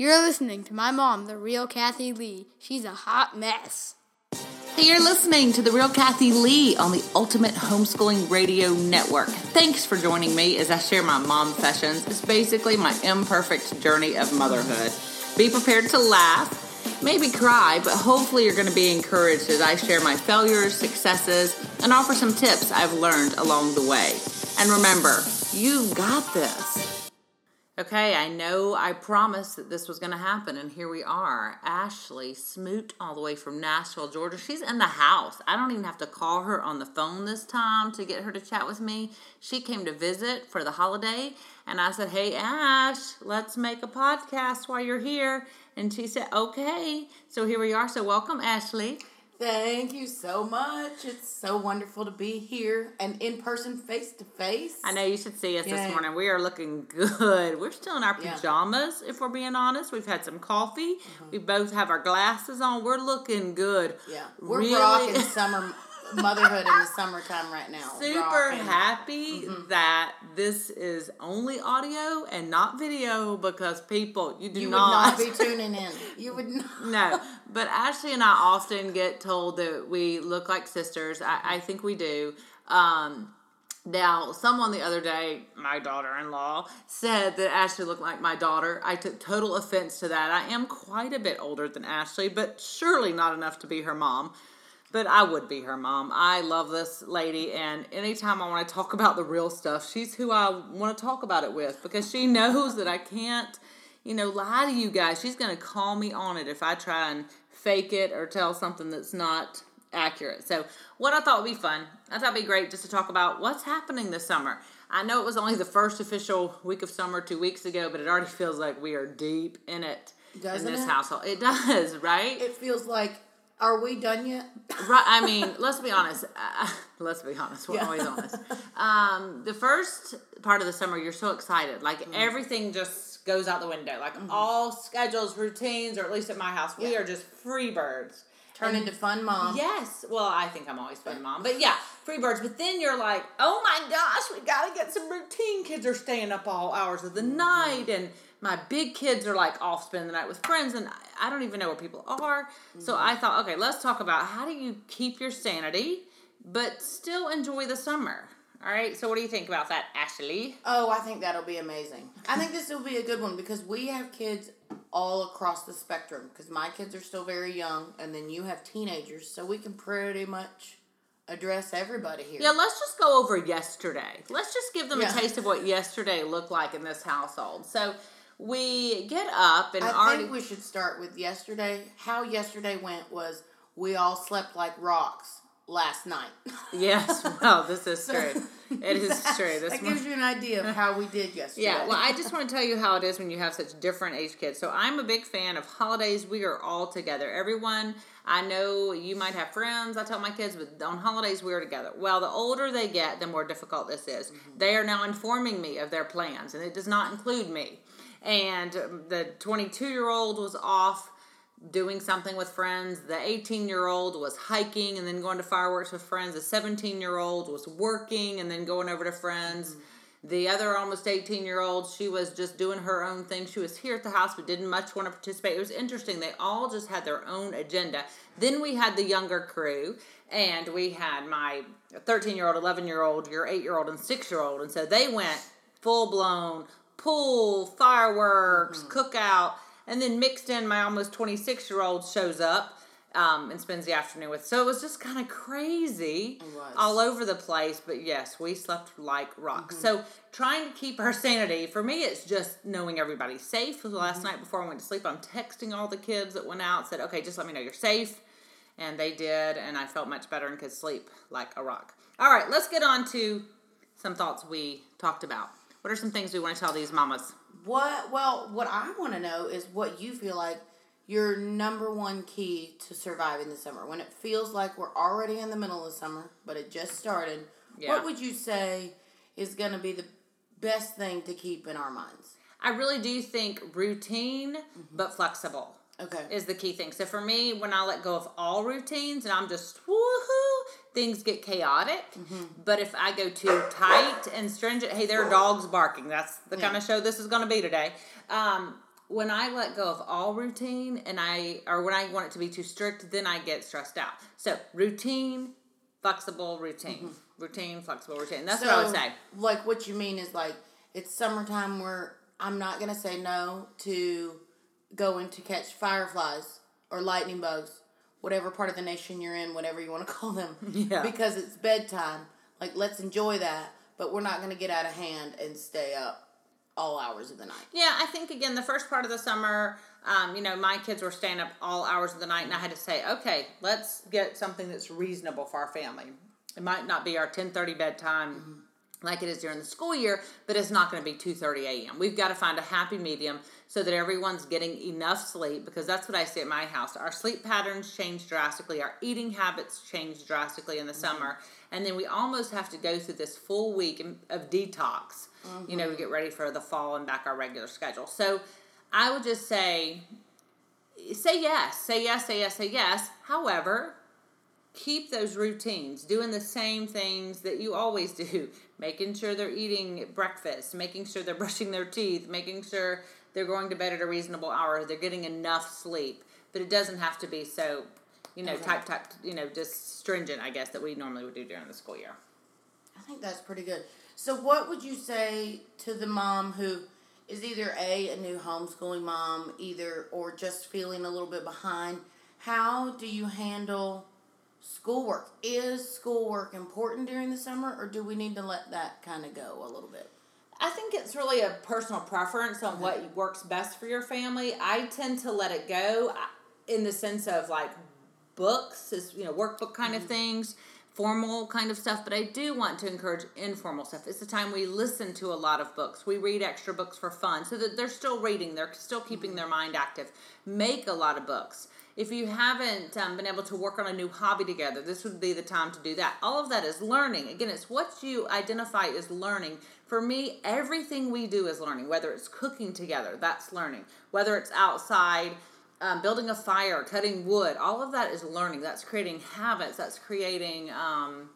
You're listening to my mom, the real Kathy Lee. She's a hot mess. Hey, you're listening to The Real Kathy Lee on the Ultimate Homeschooling Radio Network. Thanks for joining me as I share my mom sessions. It's basically my imperfect journey of motherhood. Be prepared to laugh, maybe cry, but hopefully you're going to be encouraged as I share my failures, successes, and offer some tips I've learned along the way. And remember, you've got this. Okay, I know I promised that this was going to happen, and here we are. Ashley Smoot, all the way from Nashville, Georgia. She's in the house. I don't even have to call her on the phone this time to get her to chat with me. She came to visit for the holiday, and I said, Hey, Ash, let's make a podcast while you're here. And she said, Okay. So here we are. So, welcome, Ashley. Thank you so much. It's so wonderful to be here and in person, face to face. I know you should see us Yeah. this morning. We are looking good. We're still in our Yeah. pajamas, if we're being honest. We've had some coffee. Mm-hmm. We both have our glasses on. We're looking good. Yeah, we're Really- rocking summer motherhood in the summertime right now. Super happy Mm-hmm. that this is only audio and not video because people, you do You would not. not be tuning in. You would not. no, but Ashley and I often get told that we look like sisters. I, I think we do. Um, now, someone the other day, my daughter in law, said that Ashley looked like my daughter. I took total offense to that. I am quite a bit older than Ashley, but surely not enough to be her mom. But I would be her mom. I love this lady, and anytime I want to talk about the real stuff, she's who I want to talk about it with because she knows that I can't, you know, lie to you guys. She's going to call me on it if I try and fake it or tell something that's not accurate. So, what I thought would be fun, I thought it'd be great just to talk about what's happening this summer. I know it was only the first official week of summer two weeks ago, but it already feels like we are deep in it Doesn't in this it? household. It does, right? It feels like, are we done yet? Right. I mean, let's be honest. Uh, let's be honest. We're Yeah. always honest. Um, the first part of the summer, you're so excited. Like Mm-hmm. everything just goes out the window. Like all schedules, routines, or at least at my house, we are just free birds. Turn into fun mom. Yes. Well, I think I'm always fun mom. But yeah, free birds. But then you're like, oh my gosh, we got to get some routine. Kids are staying up all hours of the Mm-hmm. night. And my big kids are like off spending the night with friends. And I- don't even know where people are. So Mm-hmm. I thought, okay, let's talk about how do you keep your sanity, but still enjoy the summer. All right. So what do you think about that, Ashley? Oh, I think that'll be amazing. I think this will be a good one because we have kids all across the spectrum. Because my kids are still very young, and then you have teenagers, so we can pretty much address everybody here. Yeah, let's just go over yesterday. Let's just give them Yeah. a taste of what yesterday looked like in this household. So we get up and I already. think we should start with yesterday. How yesterday went was we all slept like rocks last night. Yes, well, this is true. It is true. This that gives you an idea of how we did yesterday. yeah, well, I just want to tell you how it is when you have such different age kids. So I'm a big fan of holidays. We are all together. Everyone, I know you might have friends. I tell my kids, but on holidays we are together. Well, the older they get, the more difficult this is. They are now informing me of their plans, and it does not include me. And um, the 22 year old was off doing something with friends. The 18 year old was hiking and then going to fireworks with friends. The 17 year old was working and then going over to friends. Mm-hmm. The other almost 18 year old, she was just doing her own thing. She was here at the house but didn't much want to participate. It was interesting. They all just had their own agenda. Then we had the younger crew, and we had my 13 year old, 11 year old, your 8 year old, and 6 year old. And so they went full blown pool, fireworks, mm-hmm. cookout, and then mixed in my almost 26 year old shows up um, and spends the afternoon with. So it was just kind of crazy all over the place. But yes, we slept like rocks. So trying to keep our sanity, for me, it's just knowing everybody's safe. Last night before I went to sleep, I'm texting all the kids that went out, said, okay, just let me know you're safe. And they did, and I felt much better and could sleep like a rock. All right, let's get on to some thoughts we talked about. What are some things we want to tell these mamas? What? Well, what I want to know is what you feel like your number one key to surviving the summer when it feels like we're already in the middle of summer, but it just started. Yeah. What would you say is going to be the best thing to keep in our minds? I really do think routine mm-hmm. but flexible Okay. is the key thing. So for me, when I let go of all routines and I'm just woohoo, things get chaotic. But if I go too tight and stringent, hey, there are dogs barking. That's the kind of show this is going to be today. Um, when I let go of all routine and I or when I want it to be too strict, then I get stressed out. So routine, flexible routine, routine, flexible routine. That's what I would say. Like what you mean is like it's summertime where I'm not gonna say no to going to catch fireflies or lightning bugs, whatever part of the nation you're in, whatever you want to call them. Yeah. Because it's bedtime. Like let's enjoy that, but we're not gonna get out of hand and stay up all hours of the night. Yeah, I think again the first part of the summer, um, you know, my kids were staying up all hours of the night, and I had to say, okay, let's get something that's reasonable for our family. It might not be our ten thirty bedtime. Like it is during the school year, but it's not going to be two thirty a.m. We've got to find a happy medium so that everyone's getting enough sleep because that's what I see at my house. Our sleep patterns change drastically, our eating habits change drastically in the mm-hmm. summer, and then we almost have to go through this full week of detox you know, we mm-hmm. get ready for the fall and back our regular schedule. So I would just say, say yes, say yes, say yes, say yes. However, keep those routines, doing the same things that you always do, making sure they're eating breakfast, making sure they're brushing their teeth, making sure they're going to bed at a reasonable hour, they're getting enough sleep. But it doesn't have to be so, you know, type type, you know, just stringent, I guess, that we normally would do during the school year. I think that's pretty good. So, what would you say to the mom who is either a a new homeschooling mom, either or just feeling a little bit behind? How do you handle schoolwork? Is schoolwork important during the summer, or do we need to let that kind of go a little bit? I think it's really a personal preference on what works best for your family. I tend to let it go uh, in the sense of like books, is you know workbook kind of mm-hmm. things, formal kind of stuff. But I do want to encourage informal stuff. It's the time we listen to a lot of books. We read extra books for fun, so that they're still reading. They're still keeping mm-hmm. their mind active. Make a lot of books. If you haven't um, been able to work on a new hobby together, this would be the time to do that. All of that is learning. Again, it's what you identify as learning. For me, everything we do is learning, whether it's cooking together, that's learning. Whether it's outside, um, building a fire, cutting wood, all of that is learning. That's creating habits, that's creating. Um,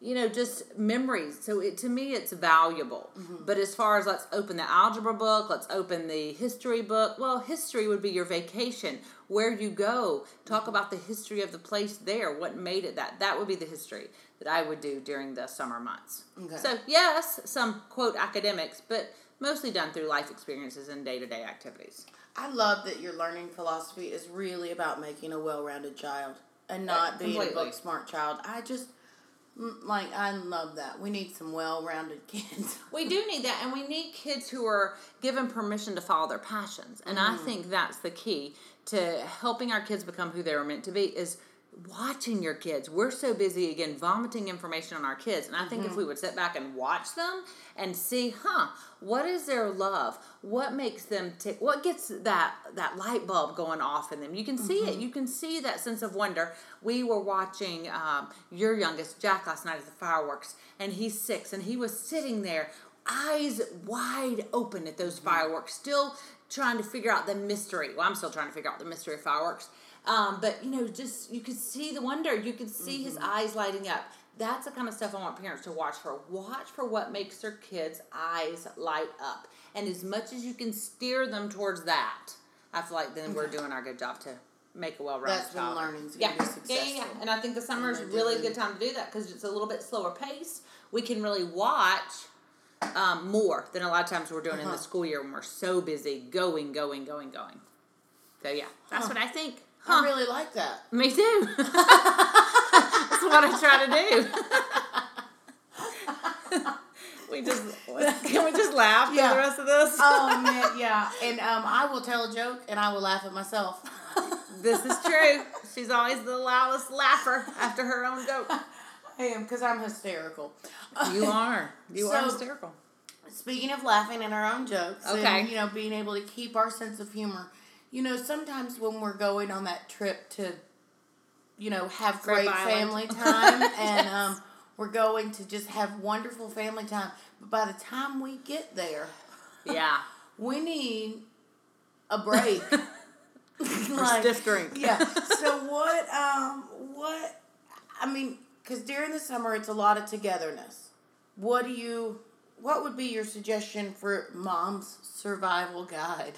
you know, just memories. So it to me, it's valuable. Mm-hmm. But as far as let's open the algebra book, let's open the history book. Well, history would be your vacation, where you go, talk about the history of the place there, what made it that. That would be the history that I would do during the summer months. Okay. So yes, some quote academics, but mostly done through life experiences and day to day activities. I love that your learning philosophy is really about making a well-rounded child and not being a book smart child. I just Mm, like I love that. We need some well-rounded kids. We do need that, and we need kids who are given permission to follow their passions. And I mm. think that's the key to helping our kids become who they were meant to be is watching your kids. We're so busy again vomiting information on our kids, and I think if mm-hmm. we would sit back and watch them and see, huh, what is their love? What makes them tick? What gets that that light bulb going off in them? You can see it. Mm-hmm. You can see that sense of wonder. We were watching um, your youngest Jack last night at the fireworks, and he's six, and he was sitting there, eyes wide open at those mm-hmm. fireworks, still trying to figure out the mystery. Well, I'm still trying to figure out the mystery of fireworks. Um, but you know, just you could see the wonder. You could see his eyes lighting up. That's the kind of stuff I want parents to watch for. Watch for what makes their kids' eyes light up, and as much as you can steer them towards that, I feel like then we're doing our good job to make a well-rounded That's when child. learning's yeah. yeah, yeah, yeah. And I think the summer is really a good time to do that because it's a little bit slower pace. We can really watch um, more than a lot of times we're doing in the Uh-huh. school year when we're so busy going, going, going, going. So yeah, that's Huh. what I think. I really like that. Me too. that's what I try to do. we just can we just laugh Yeah. for the rest of this? Oh man, yeah. And um, I will tell a joke and I will laugh at myself. this is true. She's always the loudest laugher after her own joke. I am because I'm hysterical. You are. You are hysterical. Speaking of laughing at our own jokes, Okay. and you know being able to keep our sense of humor, you know sometimes when we're going on that trip to, you know, have Grip great Island. family time, and Yes. um, we're going to just have wonderful family time. But by the time we get there, Yeah. we need a break. Or stiff drink. yeah. So what? Um. What? I mean, because during the summer it's a lot of togetherness. What do you? What would be your suggestion for mom's survival guide?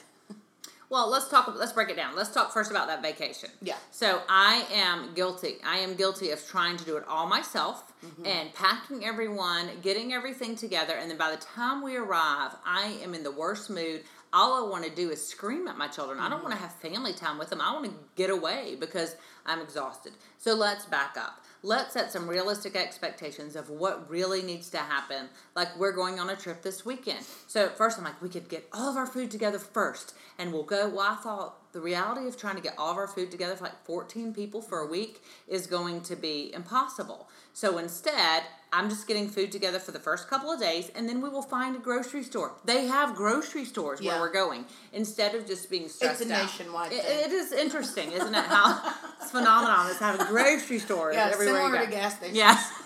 Well, let's talk. Let's break it down. Let's talk first about that vacation. Yeah. So I am guilty. I am guilty of trying to do it all myself Mm-hmm. and packing everyone, getting everything together, and then by the time we arrive, I am in the worst mood. All I want to do is scream at my children. I Mm-hmm. don't want to have family time with them. I want to get away because I'm exhausted. So let's back up. Let's set some realistic expectations of what really needs to happen. Like we're going on a trip this weekend. So at first I'm like, we could get all of our food together first and we'll go. Well, I thought the reality of trying to get all of our food together for like 14 people for a week is going to be impossible. So instead, I'm just getting food together for the first couple of days and then we will find a grocery store. They have grocery stores Yeah. where we're going instead of just being stressed it's a out. nationwide It- thing. it is interesting, isn't it? How it's phenomenon is having grocery stores Yeah, everywhere similar you to gas stations. Yes.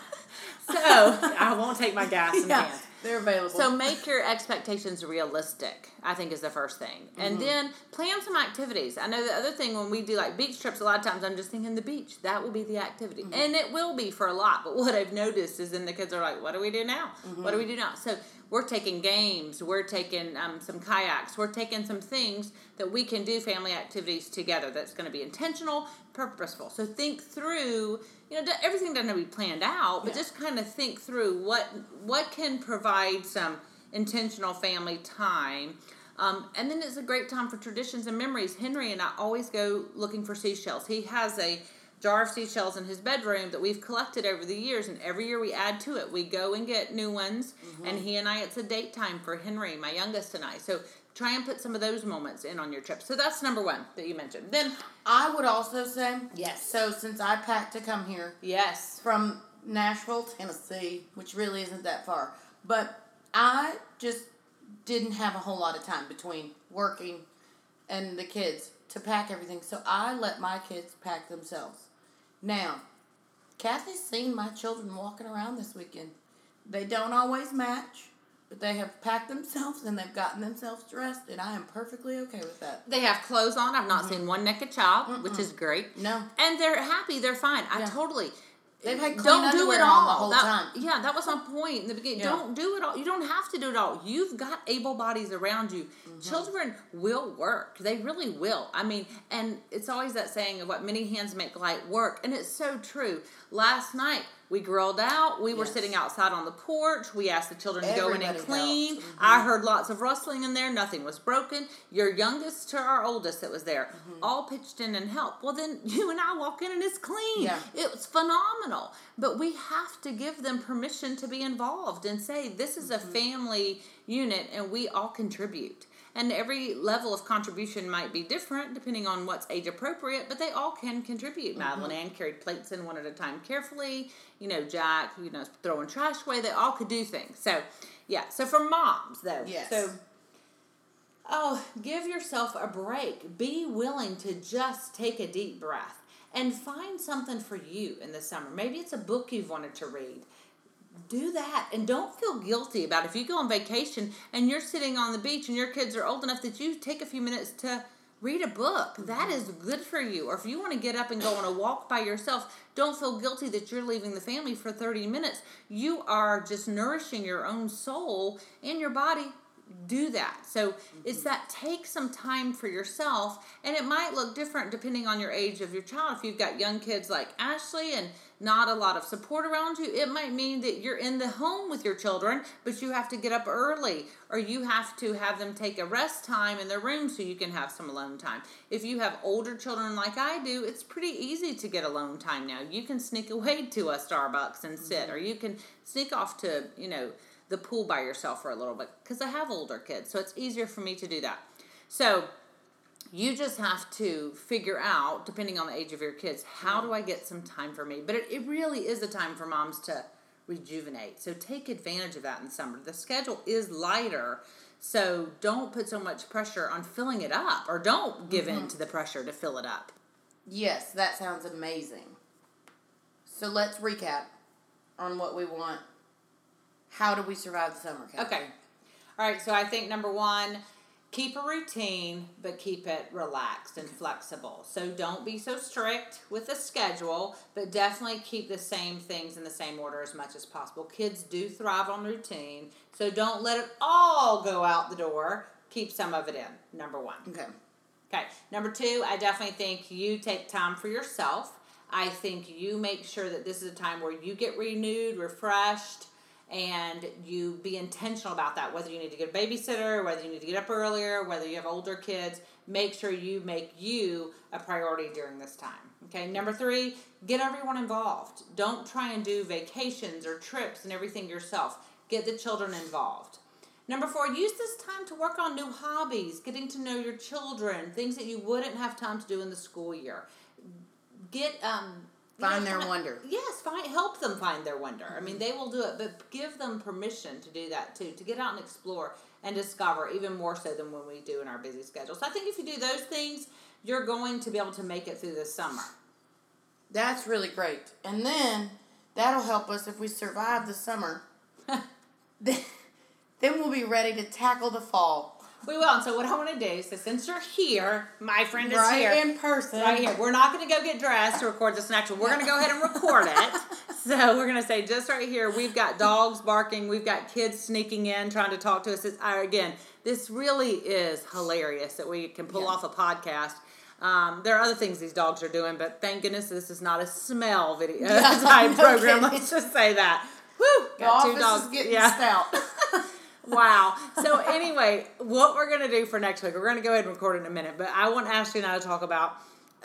So I won't take my gas in Yeah, cans. They're available. So make your expectations realistic. I think is the first thing, and Mm-hmm. then plan some activities. I know the other thing when we do like beach trips, a lot of times I'm just thinking the beach. That will be the activity, Mm-hmm. and it will be for a lot. But what I've noticed is then the kids are like, "What do we do now? What do we do now?" So we're taking games, we're taking um, some kayaks, we're taking some things that we can do family activities together. That's going to be intentional, purposeful. So think through. You know, everything doesn't have to be planned out, but Yeah. just kind of think through what what can provide some intentional family time. Um, and then it's a great time for traditions and memories. Henry and I always go looking for seashells. He has a jar of seashells in his bedroom that we've collected over the years, and every year we add to it. We go and get new ones, and he and I, it's a date time for Henry, my youngest, and I. So try and put some of those moments in on your trip. So that's number one that you mentioned. Then, I would also say Yes. So since I packed to come here yes, from Nashville, Tennessee, which really isn't that far, but I just didn't have a whole lot of time between working and the kids to pack everything. So I let my kids pack themselves. Now, Kathy's seen my children walking around this weekend. They don't always match, but they have packed themselves and they've gotten themselves dressed, and I am perfectly okay with that. they have clothes on. I've not seen one naked child, which is great. No. and they're happy. They're fine. I totally. They've had clean don't do it all the whole That- time. Yeah, that was my point in the beginning. Yeah. Don't do it all. You don't have to do it all. You've got able bodies around you. Mm-hmm. Children will work. They really will. I mean, and it's always that saying of what many hands make light work, and it's so true. Last night we grilled out. We were sitting outside on the porch. We asked the children to go in and Everybody clean. helped. I heard lots of rustling in there. Nothing was broken. Your youngest to our oldest that was there Mm-hmm. all pitched in and helped. Well, then you and I walk in and it's clean. Yeah. It was phenomenal. But we have to give them permission to be involved and say, this is a Mm-hmm. family unit and we all contribute. And every level of contribution might be different depending on what's age appropriate, but they all can contribute. Mm-hmm. Madeline Ann carried plates in one at a time carefully. You know, Jack, you know, throwing trash away. They all could do things. So, yeah. So for moms, though. Yes. So Oh, give yourself a break. Be willing to just take a deep breath and find something for you in the summer. Maybe it's a book you've wanted to read. Do that and don't feel guilty about it. if you go on vacation and you're sitting on the beach and your kids are old enough that you take a few minutes to read a book. Mm-hmm. That is good for you. Or if you want to get up and go on a walk by yourself, don't feel guilty that you're leaving the family for 30 minutes. You are just nourishing your own soul and your body do that. So mm-hmm. it's that take some time for yourself, and it might look different depending on your age of your child. If you've got young kids like Ashley and not a lot of support around you, it might mean that you're in the home with your children, but you have to get up early, or you have to have them take a rest time in their room so you can have some alone time. If you have older children like I do, it's pretty easy to get alone time now. You can sneak away to a Starbucks and sit, or mm-hmm. you can sneak off to, you know, the pool by yourself for a little bit because I have older kids, so it's easier for me to do that. So you just have to figure out, depending on the age of your kids, how do I get some time for me? But it, it really is a time for moms to rejuvenate. So take advantage of that in summer. The schedule is lighter, so don't put so much pressure on filling it up or don't give in mm-hmm. to the pressure to fill it up. Yes, that sounds amazing. So let's recap on what we want. How do we survive the summer? Okay. All right. So I think number one, keep a routine, but keep it relaxed and flexible. So don't be so strict with the schedule, but definitely keep the same things in the same order as much as possible. Kids do thrive on routine, so don't let it all go out the door. Keep some of it in. Number one. Okay. Okay. Number two, I definitely think you take time for yourself. I think you make sure that this is a time where you get renewed, refreshed, and you be intentional about that. Whether you need to get a babysitter, whether you need to get up earlier, whether you have older kids, make sure you make you a priority during this time. Okay, number three, get everyone involved. Don't try and do vacations or trips and everything yourself. Get the children involved. Number four, use this time to work on new hobbies, getting to know your children, things that you wouldn't have time to do in the school year. Get um Find know, their wonder. Yes, find help them find their wonder. I mean, mm-hmm. they will do it, but give them permission to do that too, to get out and explore and discover even more so than when we do in our busy schedule. So I think if you do those things, you're going to be able to make it through the summer. That's really great. And then that'll help us if we survive the summer. then, then we'll be ready to tackle the fall. We will. And so what I want to do, so since you're here, my friend is right here. in person. Right here. We're not going to go get dressed to record this in action. We're going to go ahead and record it. So we're going to say just right here, we've got dogs barking, we've got kids sneaking in trying to talk to us. It's, again, this really is hilarious that we can pull Yeah. off a podcast. Um, there are other things these dogs are doing, but thank goodness this is not a smell video Yeah, type no program. kidding. Let's just say that. Woo! The Got two dogs. is getting yeah. stout. Wow. So anyway, what we're gonna do for next week, we're gonna go ahead and record in a minute, but I want Ashley and I to talk about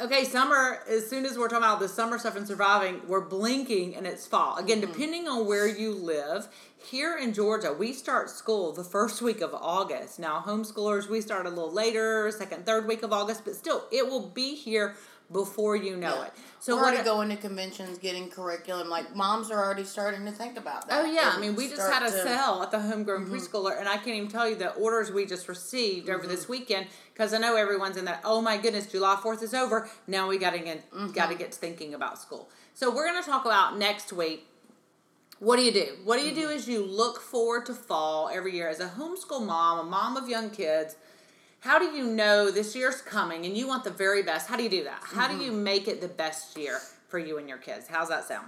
okay, summer, as soon as we're talking about the summer stuff and surviving, we're blinking and it's fall. Again, Mm-hmm. depending on where you live, here in Georgia, we start school the first week of August. Now, homeschoolers, we start a little later, second, third week of August, but still, it will be here before you know Yeah. it. So we're already going to conventions, getting curriculum. Like moms are already starting to think about that. Oh yeah, I mean we just had a to- Mm-hmm. sale at the homegrown preschooler, and I can't even tell you the orders we just received over Mm-hmm. this weekend because I know everyone's in that. Oh my goodness, July Fourth is over. Now we got to get Mm-hmm. got to get to thinking about school. So we're going to talk about next week. What do you do? What do you Mm-hmm. do is you look forward to fall every year as a homeschool mom, a mom of young kids. How do you know this year's coming and you want the very best? How do you do that? How Mm-hmm. do you make it the best year for you and your kids? How's that sound?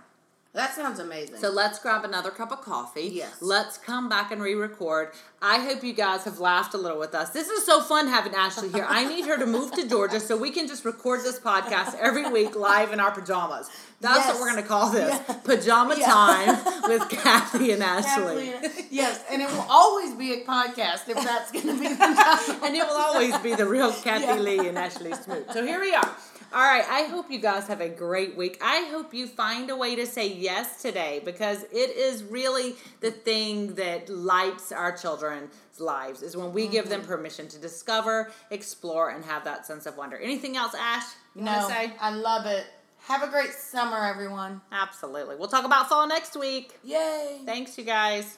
That sounds amazing. So let's grab another cup of coffee. Yes. Let's come back and re-record. I hope you guys have laughed a little with us. This is so fun having Ashley here. I need her to move to Georgia so we can just record this podcast every week live in our pajamas. That's Yes. what we're going to call this. Yeah. Pajama Yeah. time with Kathy and Ashley. Yes, and it will always be a podcast if that's going to be the and it will always be the real Kathy Yeah. Lee and Ashley Smoot. So here we are. All right, I hope you guys have a great week. I hope you find a way to say yes today because it is really the thing that lights our children's lives is when we give Mm-hmm. them permission to discover, explore, and have that sense of wonder. Anything else, Ash? You No, say? I love it. Have a great summer, everyone. Absolutely. We'll talk about fall next week. Yay. Thanks, you guys.